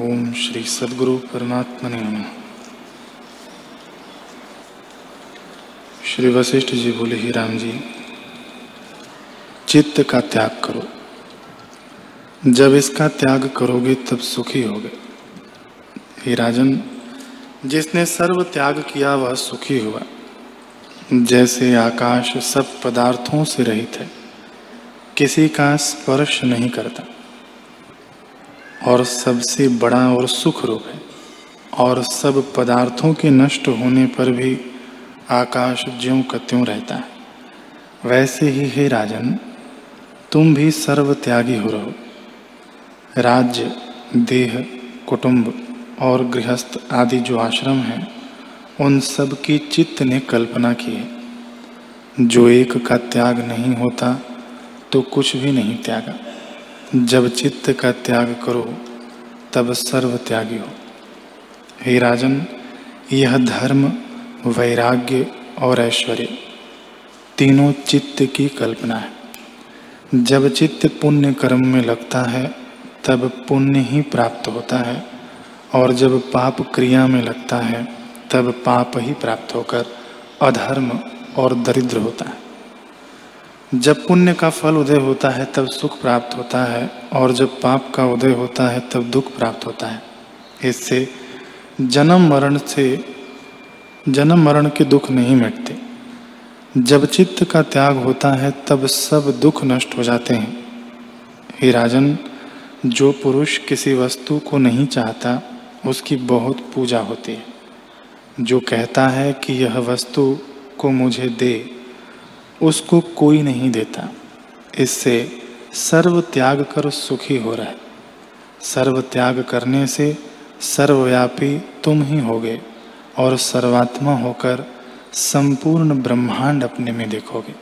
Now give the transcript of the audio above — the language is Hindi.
ओम श्री सदगुरु परमात्मा ने श्री वशिष्ठ जी बोले, ही राम जी, चित्त का त्याग करो। जब इसका त्याग करोगे, तब सुखी होगे। हे राजन, जिसने सर्व त्याग किया, वह सुखी हुआ। जैसे आकाश सब पदार्थों से रहित है, किसी का स्पर्श नहीं करता। और सबसे बड़ा और सुख रूप है। और सब पदार्थों के नष्ट होने पर भी आकाश ज्यों का त्यों रहता है। वैसे ही हे राजन, तुम भी सर्व त्यागी हो रहो। राज्य, देह, कुटुंब और गृहस्थ आदि जो आश्रम हैं, उन सब की चित्त ने कल्पना की है। जो एक का त्याग नहीं होता तो कुछ भी नहीं त्यागा। जब चित्त का त्याग करो, तब सर्व त्यागी हो। हे राजन, यह धर्म वैराग्य और ऐश्वर्य, तीनों चित्त की कल्पना है। जब चित्त पुण्य कर्म में लगता है, तब पुण्य ही प्राप्त होता है, और जब पाप क्रिया में लगता है, तब पाप ही प्राप्त होकर अधर्म और दरिद्र होता है। जब पुण्य का फल उदय होता है, तब सुख प्राप्त होता है, और जब पाप का उदय होता है, तब दुख प्राप्त होता है। इससे जन्म मरण से, जन्म मरण के दुख नहीं मिटते। जब चित्त का त्याग होता है, तब सब दुख नष्ट हो जाते हैं। हे राजन, जो पुरुष किसी वस्तु को नहीं चाहता, उसकी बहुत पूजा होती है। जो कहता है कि यह वस्तु को मुझे दे उसको कोई नहीं देता। इससे सर्व त्याग कर सुखी हो रहा है। सर्व त्याग करने से सर्वव्यापी तुम ही होगे और सर्वात्मा होकर संपूर्ण ब्रह्मांड अपने में देखोगे।